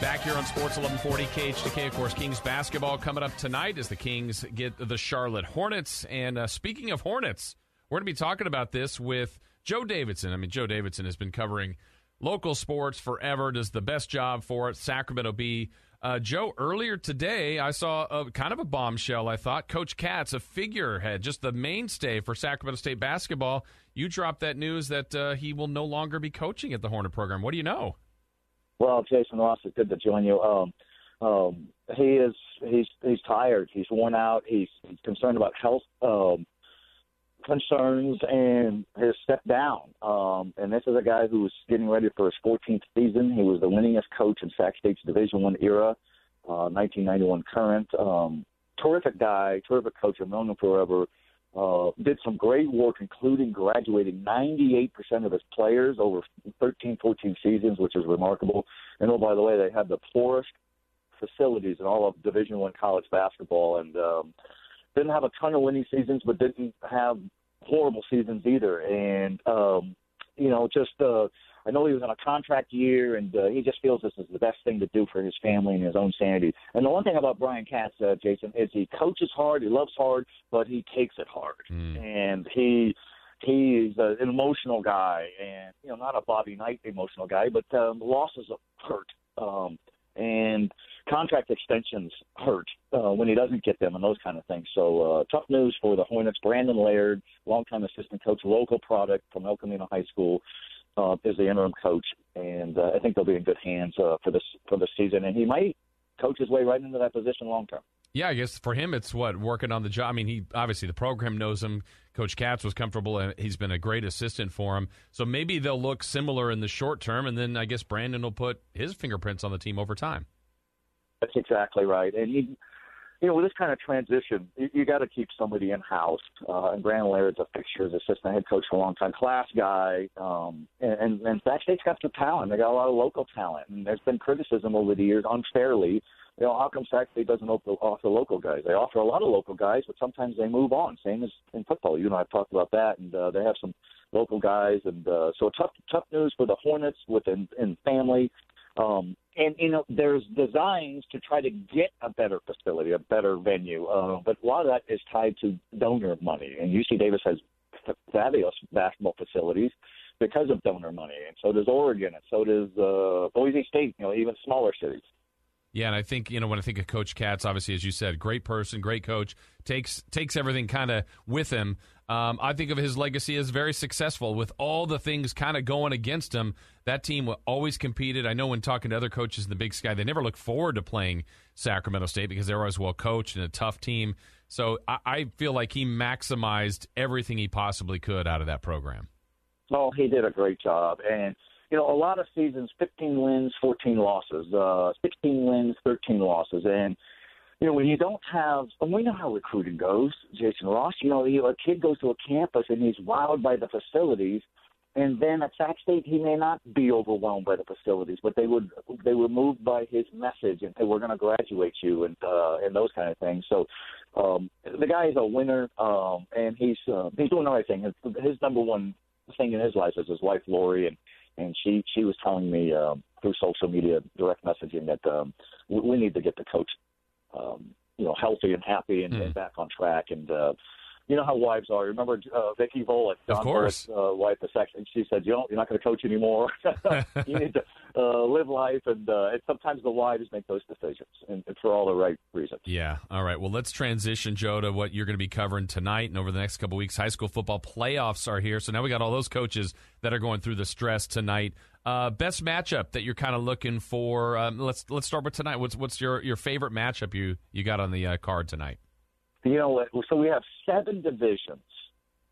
Back here on Sports 1140 KHTK, of course, Kings basketball coming up tonight as the Kings get the Charlotte Hornets. And uh, speaking of Hornets, we're going to be talking about this with Joe Davidson. I mean, Joe Davidson has been covering local sports forever, does the best job for it. Sacramento Bee. Uh, Joe, earlier today, I saw a kind of a bombshell. I thought Coach Katz, a figurehead, just the mainstay for Sacramento State basketball. You dropped that news that uh, he will no longer be coaching at the Hornet program. What do you know? Well, Jason Ross, it's good to join you. Um, um, he is he's he's tired. He's worn out. He's, he's concerned about health um, concerns and has stepped down. Um, and this is a guy who's getting ready for his 14th season. He was the winningest coach in Sac State's Division One era, uh, 1991 current. Um, terrific guy, terrific coach. I've known him forever uh, did some great work, including graduating 98% of his players over 13, 14 seasons, which is remarkable. And oh, by the way, they have the poorest facilities in all of Division One college basketball, and um, didn't have a ton of winning seasons, but didn't have horrible seasons either. And um, you know, just uh, I know he was on a contract year, and uh, he just feels this is the best thing to do for his family and his own sanity. And the one thing about Brian Katz, uh, Jason, is he coaches hard, he loves hard, but he takes it hard, mm. and he he's an emotional guy, and you know, not a Bobby Knight emotional guy, but um, losses hurt. Um, and contract extensions hurt uh, when he doesn't get them and those kind of things. So uh, tough news for the Hornets. Brandon Laird, longtime assistant coach, local product from El Camino High School, uh, is the interim coach, and uh, I think they'll be in good hands uh, for this for the season. And he might coach his way right into that position long term. Yeah, I guess for him, it's what working on the job. I mean, he obviously the program knows him. Coach Katz was comfortable, and he's been a great assistant for him. So maybe they'll look similar in the short term, and then I guess Brandon will put his fingerprints on the team over time. That's exactly right, and he you know, with this kind of transition, you, you got to keep somebody in house. Uh, and Brandon Laird's a fixture as assistant head coach for a long time, class guy. Um, and, and, and Sac State's got some talent. They got a lot of local talent. And there's been criticism over the years, unfairly. You know, how come Sac State doesn't offer, offer local guys? They offer a lot of local guys, but sometimes they move on. Same as in football. You and I have talked about that, and uh, they have some local guys. And uh, so tough, tough news for the Hornets within in family. Um, and you know, there's designs to try to get a better facility, a better venue, uh, but a lot of that is tied to donor money. And UC Davis has fabulous basketball facilities because of donor money, and so does Oregon, and so does uh, Boise State. You know, even smaller cities. Yeah, and I think you know when I think of Coach Katz, obviously as you said, great person, great coach, takes takes everything kind of with him. Um, I think of his legacy as very successful with all the things kind of going against him. That team always competed. I know when talking to other coaches in the Big Sky, they never look forward to playing Sacramento State because they're always well coached and a tough team. So I, I feel like he maximized everything he possibly could out of that program. Oh, he did a great job, and you know, a lot of seasons, 15 wins, 14 losses, uh, 16 wins, 13 losses, and you know, when you don't have, and we know how recruiting goes, Jason Ross. You know, a kid goes to a campus and he's wowed by the facilities, and then at Sac State he may not be overwhelmed by the facilities, but they would they were moved by his message and hey, we're going to graduate you and uh, and those kind of things. So um, the guy is a winner, um, and he's uh, he's doing the right thing. His, his number one thing in his life is his wife Lori, and and she she was telling me uh, through social media, direct messaging that um, we, we need to get the coach um, healthy and happy and, mm. and back on track. And uh, you know how wives are. Remember uh, Vicki Volek, John of course. uh, wife, the second. She said, "You know, you're not going to coach anymore. you need to uh, live life." And, uh, and sometimes the wives make those decisions, and, and for all the right reasons. Yeah. All right. Well, let's transition, Joe, to what you're going to be covering tonight and over the next couple weeks. High school football playoffs are here, so now we got all those coaches that are going through the stress tonight. Uh, best matchup that you're kind of looking for. Um, let's let's start with tonight. What's what's your, your favorite matchup you you got on the uh, card tonight? You know, what? so we have seven divisions,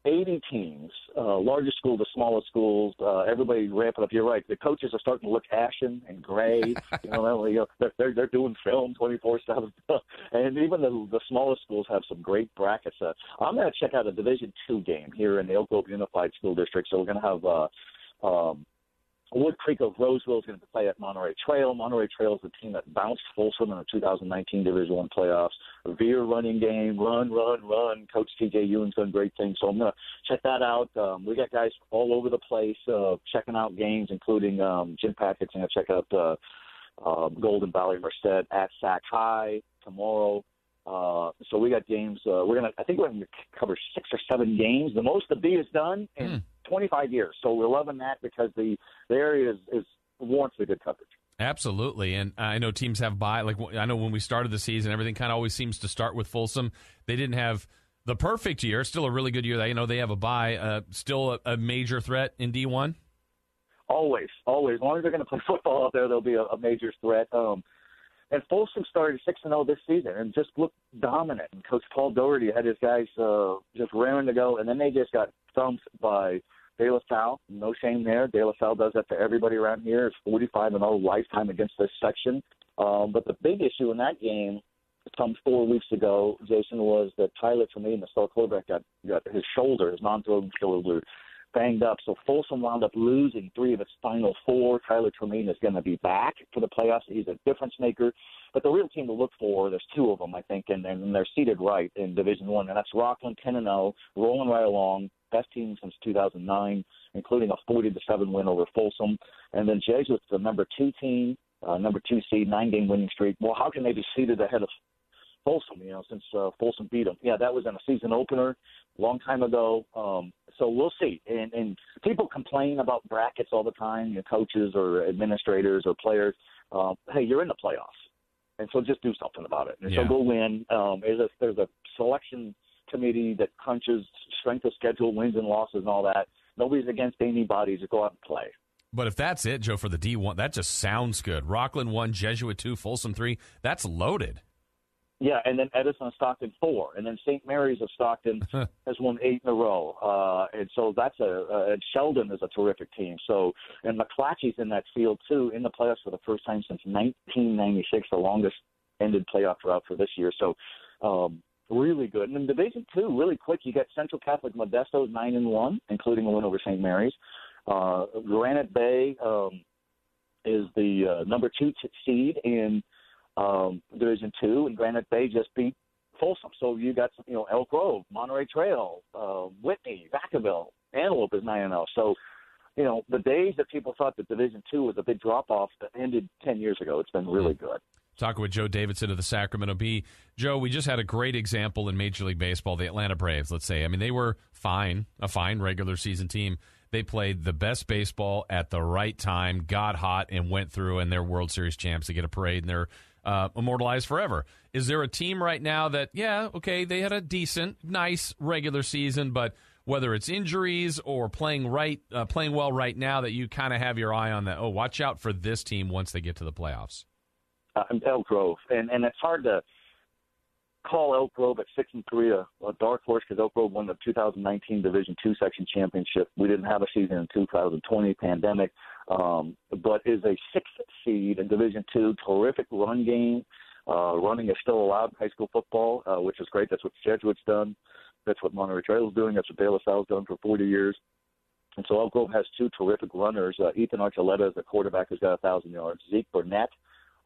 80 teams, uh, largest school to smallest schools. Uh, everybody ramping up. You're right. The coaches are starting to look ashen and gray. you know, you know they're, they're they're doing film 24 seven, and even the the smallest schools have some great brackets. Uh, I'm going to check out a Division two game here in the Elk Grove Unified School District. So we're going to have. Uh, um, Wood Creek of Roseville is going to play at Monterey Trail. Monterey Trail is the team that bounced Folsom in the 2019 Division One playoffs. Veer running game, run, run, run. Coach T.J. Ewing's done great things, so I'm going to check that out. Um, we got guys all over the place uh, checking out games, including um, Jim Packett's going to check out uh, uh, Golden Valley Merced at Sac High tomorrow. Uh, so we got games. Uh, we're gonna. I think we're gonna cover six or seven games. The most the Bee has done mm. 25 years. So we're loving that because the the area is, is warrants the good coverage. Absolutely, and I know teams have bye. Like I know when we started the season, everything kind of always seems to start with Folsom. They didn't have the perfect year. Still a really good year. You know they have a bye. Uh, still a, a, major threat in D one. Always, always. As long as they're going to play football out there, they'll be a, a major threat. Um, and Folsom started six and zero oh this season and just looked dominant. And Coach Paul Doherty had his guys uh, just raring to go, and then they just got thumped by De La Salle. No shame there. De La Salle does that to everybody around here. It's 45 and 0 lifetime against this section. Um, but the big issue in that game, some four weeks ago, Jason, was that Tyler Tremaine, the star quarterback, got, got his shoulder, his non-throwing shoulder, banged up. So Folsom wound up losing three of its final four. Tyler Tremaine is going to be back for the playoffs. He's a difference maker. But the real team to look for, there's two of them, I think, and, and they're seated right in Division One, and that's Rocklin 10 and 0, rolling right along, best team since 2009, including a 40 to seven win over Folsom, and then Jesuits, the number two team, uh, number two seed, nine game winning streak. Well, how can they be seated ahead of Folsom, you know, since uh, Folsom beat them. Yeah, that was in a season opener a long time ago. Um, so we'll see. And, and people complain about brackets all the time, you know, coaches or administrators or players. Um, hey, you're in the playoffs, and so just do something about it. And yeah. so go win. Um, there's a there's a selection committee that crunches strength of schedule, wins and losses, and all that. Nobody's against anybody. to go out and play. But if that's it, Joe, for the D one, that just sounds good. Rocklin one, Jesuit two, Folsom three. That's loaded. Yeah, and then Edison Stockton four, and then St. Mary's of Stockton has won eight in a row, uh, and so that's a. Uh, and Sheldon is a terrific team. So and McClatchy's in that field too, in the playoffs for the first time since 1996, the longest ended playoff drought for this year. So um, really good. And in Division Two, really quick, you got Central Catholic Modesto's nine and one, including a win over St. Mary's. Uh, Granite Bay um, is the uh, number two t- seed in um, Division Two, and Granite Bay just beat Folsom. So you got you know Elk Grove, Monterey Trail, uh, Whitney, Vacaville, Antelope is nine and zero. So you know the days that people thought that Division Two was a big drop off that ended ten years ago. It's been really good. Talking with Joe Davidson of the Sacramento Bee. Joe, we just had a great example in Major League Baseball, the Atlanta Braves, let's say. I mean, they were fine, a fine regular season team. They played the best baseball at the right time, got hot, and went through, and they're World Series champs. They get a parade, and they're uh, immortalized forever. Is there a team right now that, yeah, okay, they had a decent, nice regular season, but whether it's injuries or playing right, uh, playing well right now, that you kind of have your eye on that? Oh, watch out for this team once they get to the playoffs. Uh, Elk Grove, and and it's hard to call Elk Grove at six and three a, a dark horse because Elk Grove won the 2019 Division Two section championship. We didn't have a season in 2020 pandemic um, but is a sixth seed in Division Two. Terrific run game. Uh, running is still allowed in high school football, uh, which is great. That's what Jesuit's done. That's what Monterey Trail is doing. That's what De La Salle's done for 40 years. And so Elk Grove has two terrific runners. Uh, Ethan Archuleta is a quarterback who's got a thousand yards. Zeke Burnett,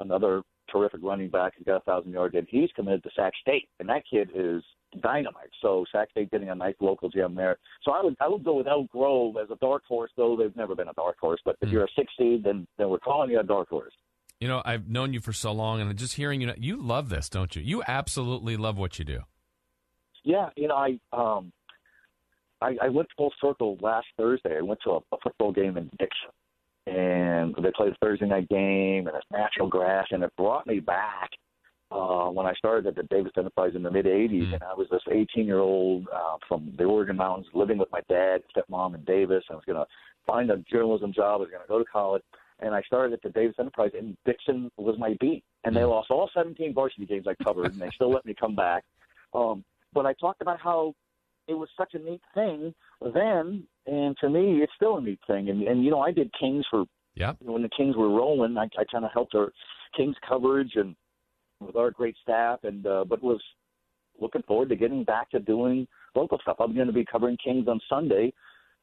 another terrific running back who's got a thousand yards, and he's committed to Sac State. And that kid is dynamite. So Sac State getting a nice local gem there. So I would I would go with Elk Grove as a dark horse, though they've never been a dark horse. But if mm. you're a six seed, then then we're calling you a dark horse. You know, I've known you for so long, and just hearing you, know, you love this, don't you? You absolutely love what you do. Yeah, you know, I um, I, I went full circle last Thursday. I went to a, a football game in Dixon, and they played a Thursday night game, and it's natural grass, and it brought me back uh, when I started at the Davis Enterprise in the mid '80s, mm. and I was this 18 year old uh, from the Oregon Mountains, living with my dad, stepmom, and Davis. I was going to find a journalism job. I was going to go to college, and I started at the Davis Enterprise, and Dixon was my beat. And they mm. lost all 17 varsity games I covered, and they still let me come back. Um, but I talked about how it was such a neat thing then, and to me, it's still a neat thing. And, and you know, I did Kings for yeah. When the Kings were rolling, I, I kind of helped our Kings coverage and with our great staff, and uh, but was looking forward to getting back to doing local stuff. I'm going to be covering Kings on Sunday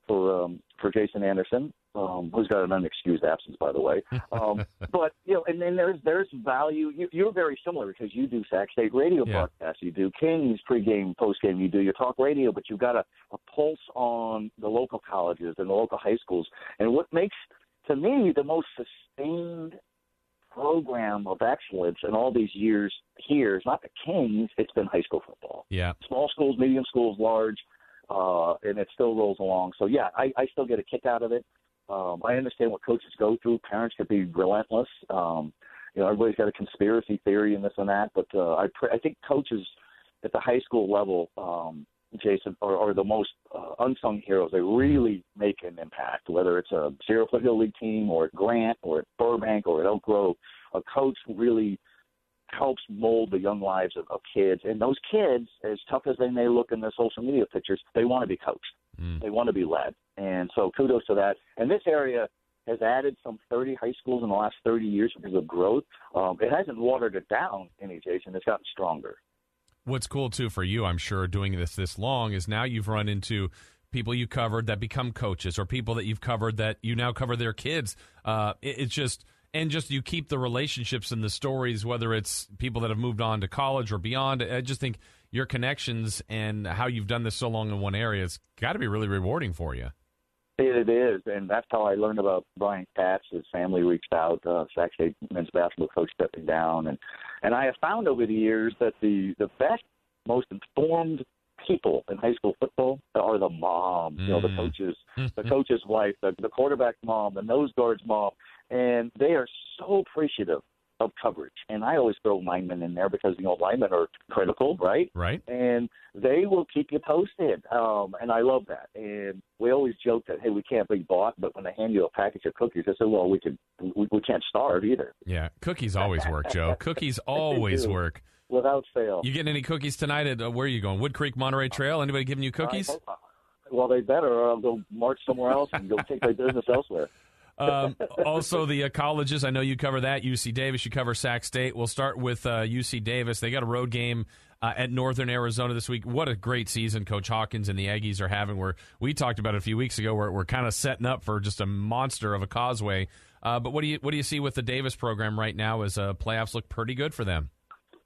for um, for Jason Anderson, um, who's got an unexcused absence, by the way. Um, but you know, and then there's there's value. You, you're very similar because you do Sac State radio yeah. broadcasts, you do Kings pregame, postgame, you do your talk radio, but you've got a, a pulse on the local colleges and the local high schools. And what makes to me the most sustained program of excellence in all these years here is not the Kings, it's been high school football. Yeah. Small schools, medium schools, large, uh, and it still rolls along. So, yeah, I, I still get a kick out of it. Um, I understand what coaches go through. Parents can be relentless. Um, you know, everybody's got a conspiracy theory and this and that, but uh, I, pr- I think coaches at the high school level um, Jason, are, are the most uh, unsung heroes. They really make an impact, whether it's a Sierra Foothill League team or at Grant or at Burbank or at Elk Grove. A coach really helps mold the young lives of, of kids. And those kids, as tough as they may look in their social media pictures, they want to be coached. Mm. They want to be led. And so kudos to that. And this area has added some 30 high schools in the last 30 years because of growth. Um, it hasn't watered it down any, Jason. It's gotten stronger what's cool too for you, I'm sure, doing this this long is now you've run into people you covered that become coaches or people that you've covered that you now cover their kids. Uh, it, it's just and just you keep the relationships and the stories, whether it's people that have moved on to college or beyond. I just think your connections and how you've done this so long in one area, it's got to be really rewarding for you. It is, and that's how I learned about Brian Katz. His family reached out. Uh, Sac State men's basketball coach stepping down, and and I have found over the years that the the best, most informed people in high school football are the moms. Mm. You know, the mm. coaches, the coach's wife, the, the quarterback mom, the nose guard's mom, and they are so appreciative of coverage. And I always throw linemen in there because, you know, linemen are critical, right? Right. And they will keep you posted. Um, and I love that. And we always joke that, hey, we can't be bought, but when they hand you a package of cookies, I say, well, we, can, we, we can't starve either. Yeah. Cookies always work, Joe. Cookies always work. Without fail. You getting any cookies tonight? At uh, where are you going? Wood Creek, Monterey Trail? Anybody giving you cookies? Well, they better, or I'll go march somewhere else and go take my business elsewhere. Um, also, the uh, colleges. I know you cover that. UC Davis. You cover Sac State. We'll start with uh, UC Davis. They got a road game uh, at Northern Arizona this week. What a great season Coach Hawkins and the Aggies are having. Where we talked about it a few weeks ago, where we're kind of setting up for just a monster of a causeway. Uh, but what do you what do you see with the Davis program right now? As uh, playoffs look pretty good for them.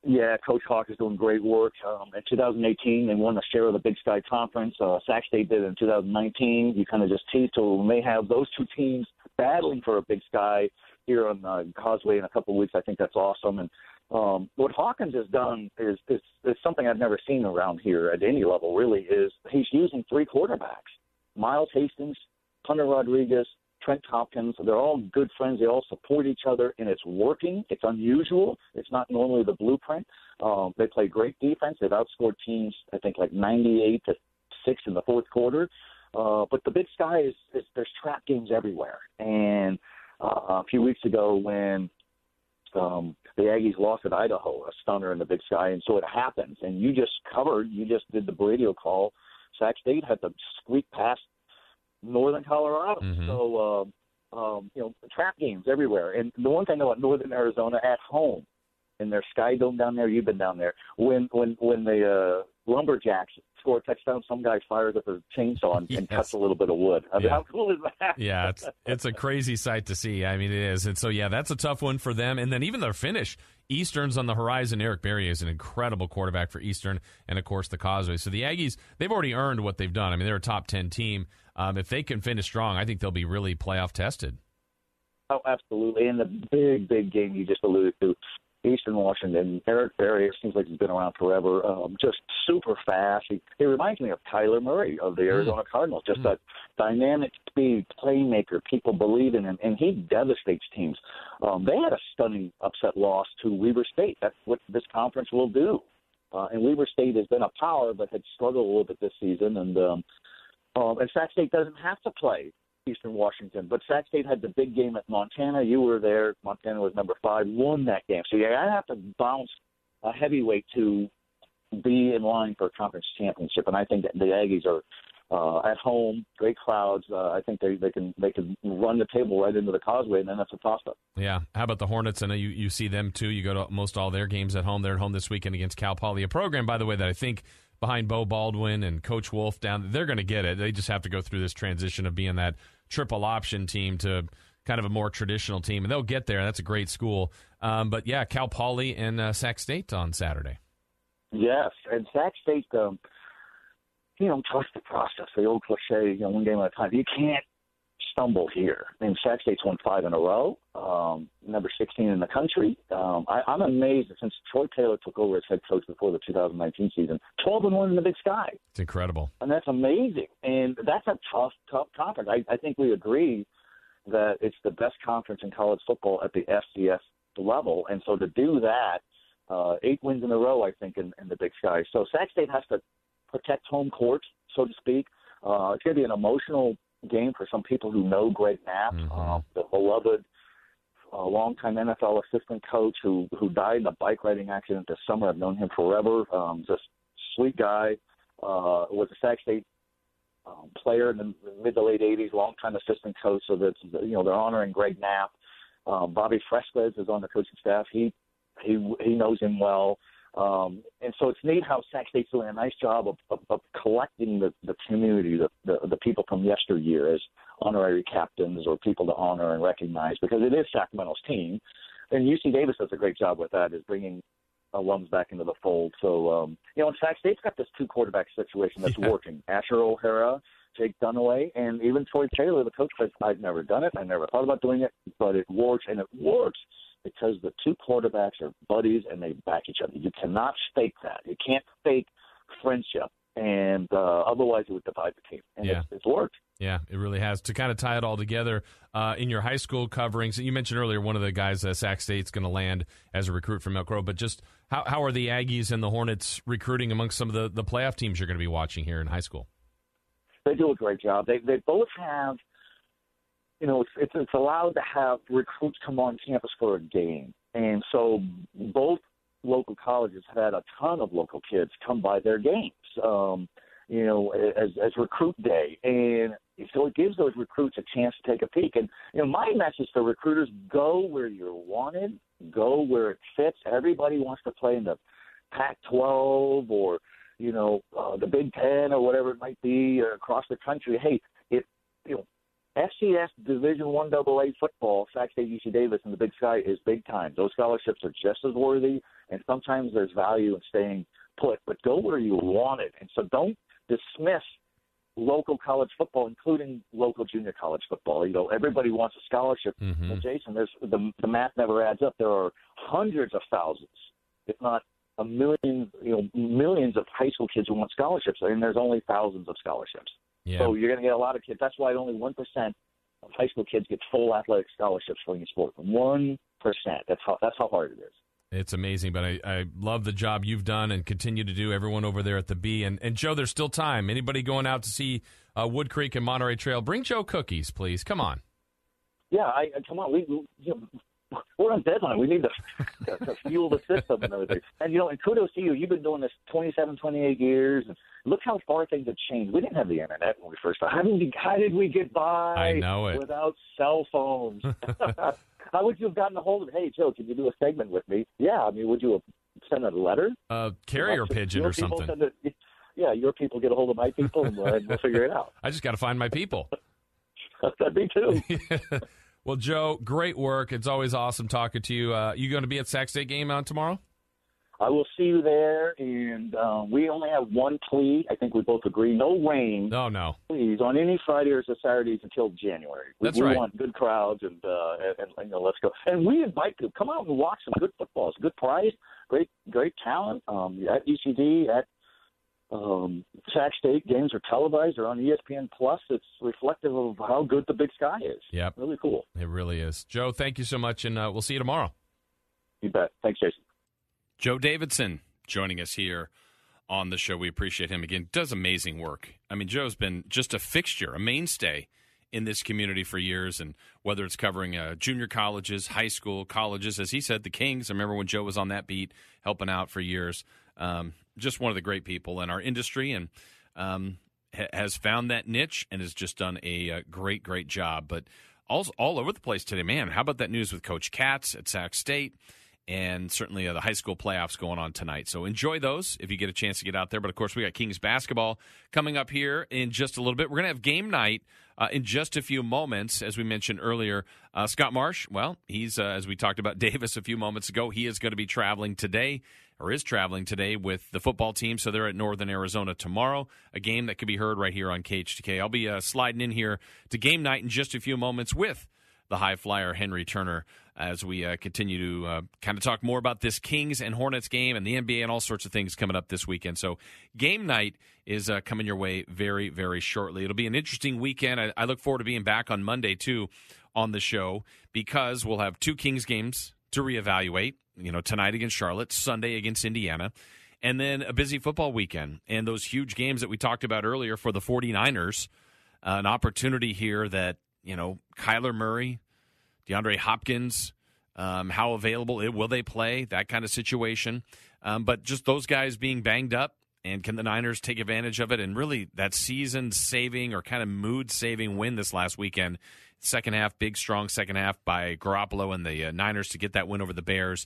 Yeah, Coach Hawk is doing great work. Um, in 2018, they won a share of the Big Sky Conference. Uh, Sac State did in 2019. You kind of just teased, so we may have those two teams battling for a Big Sky here on uh, Causeway in a couple of weeks. I think that's awesome. And um, what Hawkins has done is, is is something I've never seen around here at any level. Really, is he's using three quarterbacks: Miles Hastings, Hunter Rodriguez, Trent Hopkins. They're all good friends. They all support each other, and it's working. It's unusual. It's not normally the blueprint. Um, they play great defense. They've outscored teams, I think, like 98 to six in the fourth quarter. Uh, but the Big Sky is, is there's trap games everywhere. And uh, a few weeks ago, when um, the Aggies lost at Idaho, a stunner in the Big Sky, and so it happens. And you just covered, you just did the radio call. Sac State had to squeak past Northern Colorado. Mm-hmm. So, um, um, you know, trap games everywhere. And the one thing about Northern Arizona at home, in their Sky Dome down there, you've been down there. When when when the uh, Lumberjacks score a touchdown, some guy fires up a chainsaw and, yes. and cuts a little bit of wood. I mean, yeah. How cool is that? yeah, it's it's a crazy sight to see. I mean, it is. And so yeah, that's a tough one for them. And then even their finish, Eastern's on the horizon. Eric Barriere is an incredible quarterback for Eastern, and of course the Causeway. So the Aggies, they've already earned what they've done. I mean, they're a top ten team. Um, if they can finish strong, I think they'll be really playoff tested. Oh, absolutely. And the big, big game you just alluded to, Eastern Washington. Eric Barriere seems like he's been around forever. Um, just super fast. He, he reminds me of Kyler Murray of the Arizona mm. Cardinals. Just mm. that dynamic speed playmaker. People believe in him, and he devastates teams. Um, they had a stunning upset loss to Weber State. That's what this conference will do. Uh, and Weber State has been a power, but had struggled a little bit this season. And um, um, and Sac State doesn't have to play Eastern Washington. But Sac State had the big game at Montana. You were there. Montana was number five, won that game. So yeah, I have to bounce a heavyweight to be in line for a conference championship. And I think that the Aggies are uh, at home, great crowds. Uh, I think they they can they can run the table right into the causeway, and then that's a toss up. Yeah. How about the Hornets? I know you you see them too. You go to most all their games at home. They're at home this weekend against Cal Poly, a program by the way that I think behind Beau Baldwin and Coach Wolf down. They're going to get it. They just have to go through this transition of being that triple option team to kind of a more traditional team, and they'll get there. That's a great school. Um, but yeah, Cal Poly and uh, Sac State on Saturday. Yes, and Sac State, um, you know, trust the process. The old cliche, you know, one game at a time. You can't stumble here. I mean, Sac State's won five in a row, um, number 16 in the country. Um, I, I'm amazed that since Troy Taylor took over as head coach before the 2019 season, 12 and one in the Big Sky. It's incredible, and that's amazing. And that's a tough, tough conference. I, I think we agree that it's the best conference in college football at the FCS level, and so to do that, uh, eight wins in a row, I think, in, in the Big Sky. So Sac State has to protect home court, so to speak. Uh, it's going to be an emotional game for some people who know Greg Knapp, mm-hmm. uh, the beloved uh, longtime NFL assistant coach who who died in a bike riding accident this summer. I've known him forever. Um, just sweet guy. Uh, was a Sac State um, player in the mid to late '80s, longtime assistant coach. So that's you know they're honoring Greg Knapp. Um, Bobby Fresquez is on the coaching staff. He he he knows him well. Um, and so it's neat how Sac State's doing a nice job of, of, of collecting the, the community, the, the, the people from yesteryear as honorary captains or people to honor and recognize because it is Sacramento's team. And UC Davis does a great job with that, is bringing alums back into the fold. So, um, you know, in Sac State's got this two quarterback situation that's yeah. working. Asher O'Hara, Jake Dunniway, and even Troy Taylor, the coach, says, I've never done it. I never thought about doing it, but it works, and it works because the two quarterbacks are buddies and they back each other. You cannot fake that. You can't fake friendship, and uh, otherwise it would divide the team. And yeah. it's, it's worked. Yeah, it really has. To kind of tie it all together, uh, in your high school coverings, you mentioned earlier one of the guys uh, Sac State's going to land as a recruit from Elk Grove, but just how, how are the Aggies and the Hornets recruiting amongst some of the, the playoff teams you're going to be watching here in high school? They do a great job. They, they both have – you know, it's, it's, it's allowed to have recruits come on campus for a game. And so both local colleges have had a ton of local kids come by their games, um, you know, as, as recruit day. And so it gives those recruits a chance to take a peek. And, you know, my message to recruiters, go where you're wanted, go where it fits. Everybody wants to play in the Pac-12 or, you know, uh, the Big Ten or whatever it might be across the country. Hey, if, you know, FCS Division One AA football, Sac State, UC Davis, and the Big Sky is big time. Those scholarships are just as worthy, and sometimes there's value in staying put. But go where you want it, and so don't dismiss local college football, including local junior college football. You know, everybody wants a scholarship. Mm-hmm. Well, Jason, there's the the math never adds up. There are hundreds of thousands, if not a million, you know, millions of high school kids who want scholarships, and there's only thousands of scholarships. Yeah. So you're going to get a lot of kids. That's why only one percent of high school kids get full athletic scholarships for any sport. One percent. That's how that's how hard it is. It's amazing, but I, I love the job you've done and continue to do. Everyone over there at the Bee and and Joe, there's still time. Anybody going out to see uh, Wood Creek and Monterey Trail, bring Joe cookies, please. Come on. Yeah, I come on. We, you know, we're on deadline. We need to, to, to fuel the system and everything. And you know, and kudos to you. You've been doing this 27, 28 years, and look how far things have changed. We didn't have the internet when we first started. How did we? How did we get by? I know it. Without cell phones. how would you have gotten a hold of? Hey, Joe, can you do a segment with me? Yeah. I mean, would you have sent a letter? A carrier pigeon or something. It, yeah, your people get a hold of my people, and we'll, we'll figure it out. I just got to find my people. That'd be too. Well, Joe, great work. It's always awesome talking to you. Uh, you going to be at Sac State game on tomorrow? I will see you there, and um, we only have one plea. I think we both agree: no rain. No, no. Please, on any Fridays or Saturdays until January. We, That's we right. want good crowds, and, uh, and, and you know, let's go. And we invite you come out and watch some good football. It's a good price, great, great talent um, at ECD at um, Sac State games are televised. They're on ESPN Plus. It's reflective of how good the Big Sky is. Yep, really cool. It really is. Joe, thank you so much, and uh, we'll see you tomorrow. You bet. Thanks, Jason. Joe Davidson joining us here on the show. We appreciate him again. Does amazing work. I mean, Joe's been just a fixture, a mainstay in this community for years, and whether it's covering uh, junior colleges, high school, colleges, as he said, the Kings. I remember when Joe was on that beat, helping out for years. Um, just one of the great people in our industry, and um, ha- has found that niche and has just done a, a, uh, great, great job. But all all over the place today, man. How about that news with Coach Katz at Sac State? and certainly uh, the high school playoffs going on tonight. So enjoy those if you get a chance to get out there. But of course, we got Kings basketball coming up here in just a little bit. We're going to have game night Uh, in just a few moments, as we mentioned earlier, uh, Scott Marsh, well, he's, uh, as we talked about Davis a few moments ago, he is going to be traveling today or is traveling today with the football team. So they're at Northern Arizona tomorrow, a game that could be heard right here on KHTK. I'll be uh, sliding in here to game night in just a few moments with the high flyer Henry Turner as we uh, continue to uh, kind of talk more about this Kings and Hornets game and the NBA and all sorts of things coming up this weekend. So, game night is uh, coming your way very, very shortly. It'll be an interesting weekend. I, I, look forward to being back on Monday, too, on the show because we'll have two Kings games to reevaluate. You know, tonight against Charlotte, Sunday against Indiana, and then a busy football weekend and those huge games that we talked about earlier for the 49ers. an opportunity here that, you know, Kyler Murray, DeAndre Hopkins, um, how available will they play? That kind of situation. Um, but just those guys being banged up, and can the Niners take advantage of it? And really, that season saving or kind of mood saving win this last weekend. Second half, big, strong second half by Garoppolo and the uh, Niners to get that win over the Bears.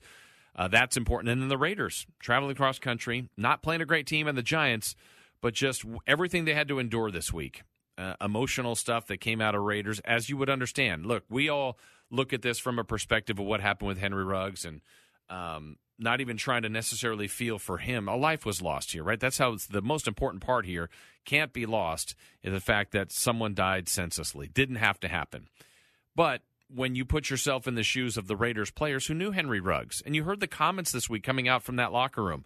Uh, that's important. And then the Raiders traveling across country, not playing a great team, and the Giants, but just everything they had to endure this week. Uh, emotional stuff that came out of Raiders, as you would understand. Look, we all look at this from a perspective of what happened with Henry Ruggs and um, not even trying to necessarily feel for him. A life was lost here, right? That's how the most important part here can't be lost is the fact that someone died senselessly. Didn't have to happen. But when you put yourself in the shoes of the Raiders players who knew Henry Ruggs, and you heard the comments this week coming out from that locker room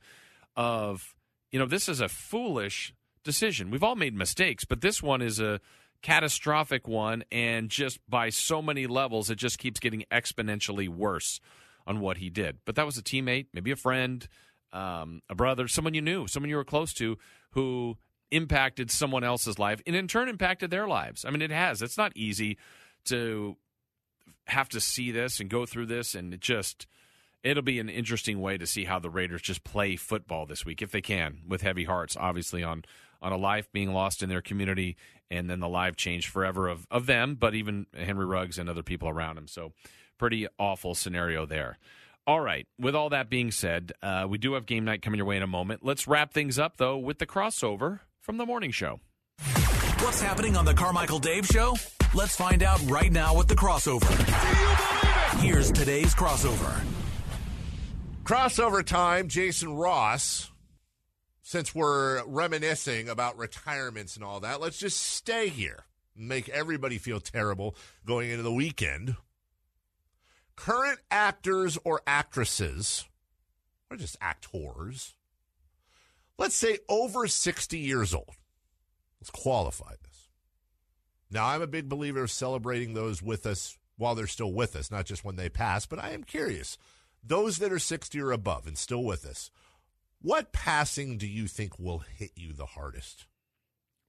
of, you know, this is a foolish decision. We've all made mistakes, but this one is a catastrophic one, and just by so many levels, it just keeps getting exponentially worse on what he did. But that was a teammate, maybe a friend, um, a brother, someone you knew, someone you were close to, who impacted someone else's life and in turn impacted their lives. I mean, it has. It's not easy to have to see this and go through this, and it just. It'll be an interesting way to see how the Raiders just play football this week, if they can, with heavy hearts, obviously, on on a life being lost in their community and then the life changed forever of, of them, but even Henry Ruggs and other people around him. So, pretty awful scenario there. All right. With all that being said, uh, we do have game night coming your way in a moment. Let's wrap things up, though, with the crossover from the morning show. What's happening on the Carmichael Dave Show? Let's find out right now with the crossover. Here's today's crossover. Crossover time. Jason Ross since we're reminiscing about retirements and all that, let's just stay here and make everybody feel terrible going into the weekend. Current actors or actresses, or just actors, let's say over 60 years old. Let's qualify this. Now, I'm a big believer of celebrating those with us while they're still with us, not just when they pass, but I am curious. Those that are 60 or above and still with us, what passing do you think will hit you the hardest?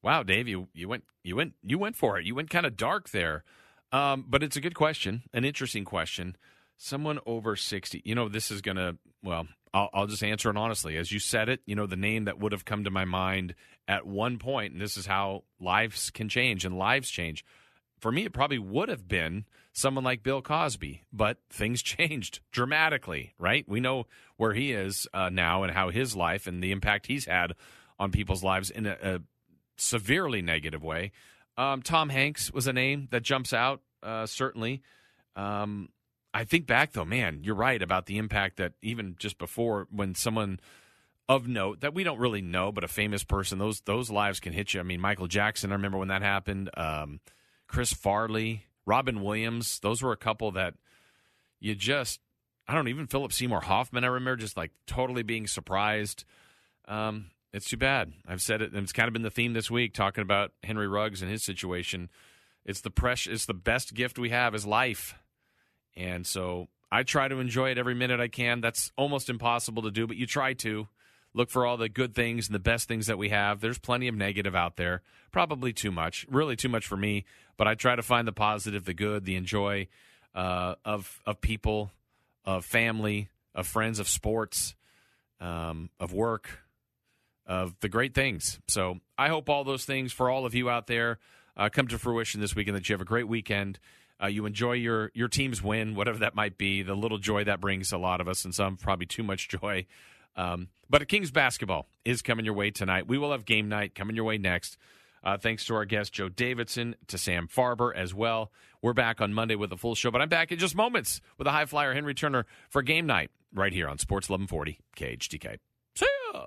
Wow, Dave, you, you went you went you went for it. You went kind of dark there. Um, but it's a good question, an interesting question. Someone over 60. You know, this is going to, well, I'll, I'll, just answer it honestly. As you said it, you know, the name that would have come to my mind at one point, and this is how lives can change and lives change. For me, it probably would have been someone like Bill Cosby, but things changed dramatically, right? We know where he is uh, now and how his life and the impact he's had on people's lives in a, a severely negative way. Um, Tom Hanks was a name that jumps out, uh, certainly. Um, I think back, though, man, you're right about the impact that even just before when someone of note that we don't really know, but a famous person, those those lives can hit you. I mean, Michael Jackson, I remember when that happened. Um, Chris Farley, Robin Williams, those were a couple that you just I don't even Philip Seymour Hoffman. I remember just like totally being surprised. Um, it's too bad. I've said it, and it's kind of been the theme this week, talking about Henry Ruggs and his situation. It's the precious, it's the best gift we have is life, and so I try to enjoy it every minute I can. That's almost impossible to do, but you try to look for all the good things and the best things that we have. There's plenty of negative out there, probably too much, really too much for me. But I try to find the positive, the good, the enjoy uh, of of people, of family, of friends, of sports, um, of work, of the great things. So I hope all those things for all of you out there uh, come to fruition this weekend. That you have a great weekend. Uh, you enjoy your your team's win, whatever that might be. The little joy that brings a lot of us, and some probably too much joy. Um, but Kings basketball is coming your way tonight. We will have game night coming your way next. Uh, thanks to our guest, Joe Davidson, to Sam Farber as well. We're back on Monday with a full show, but I'm back in just moments with a high flyer, Henry Turner, for game night right here on Sports 1140 KHTK. See ya!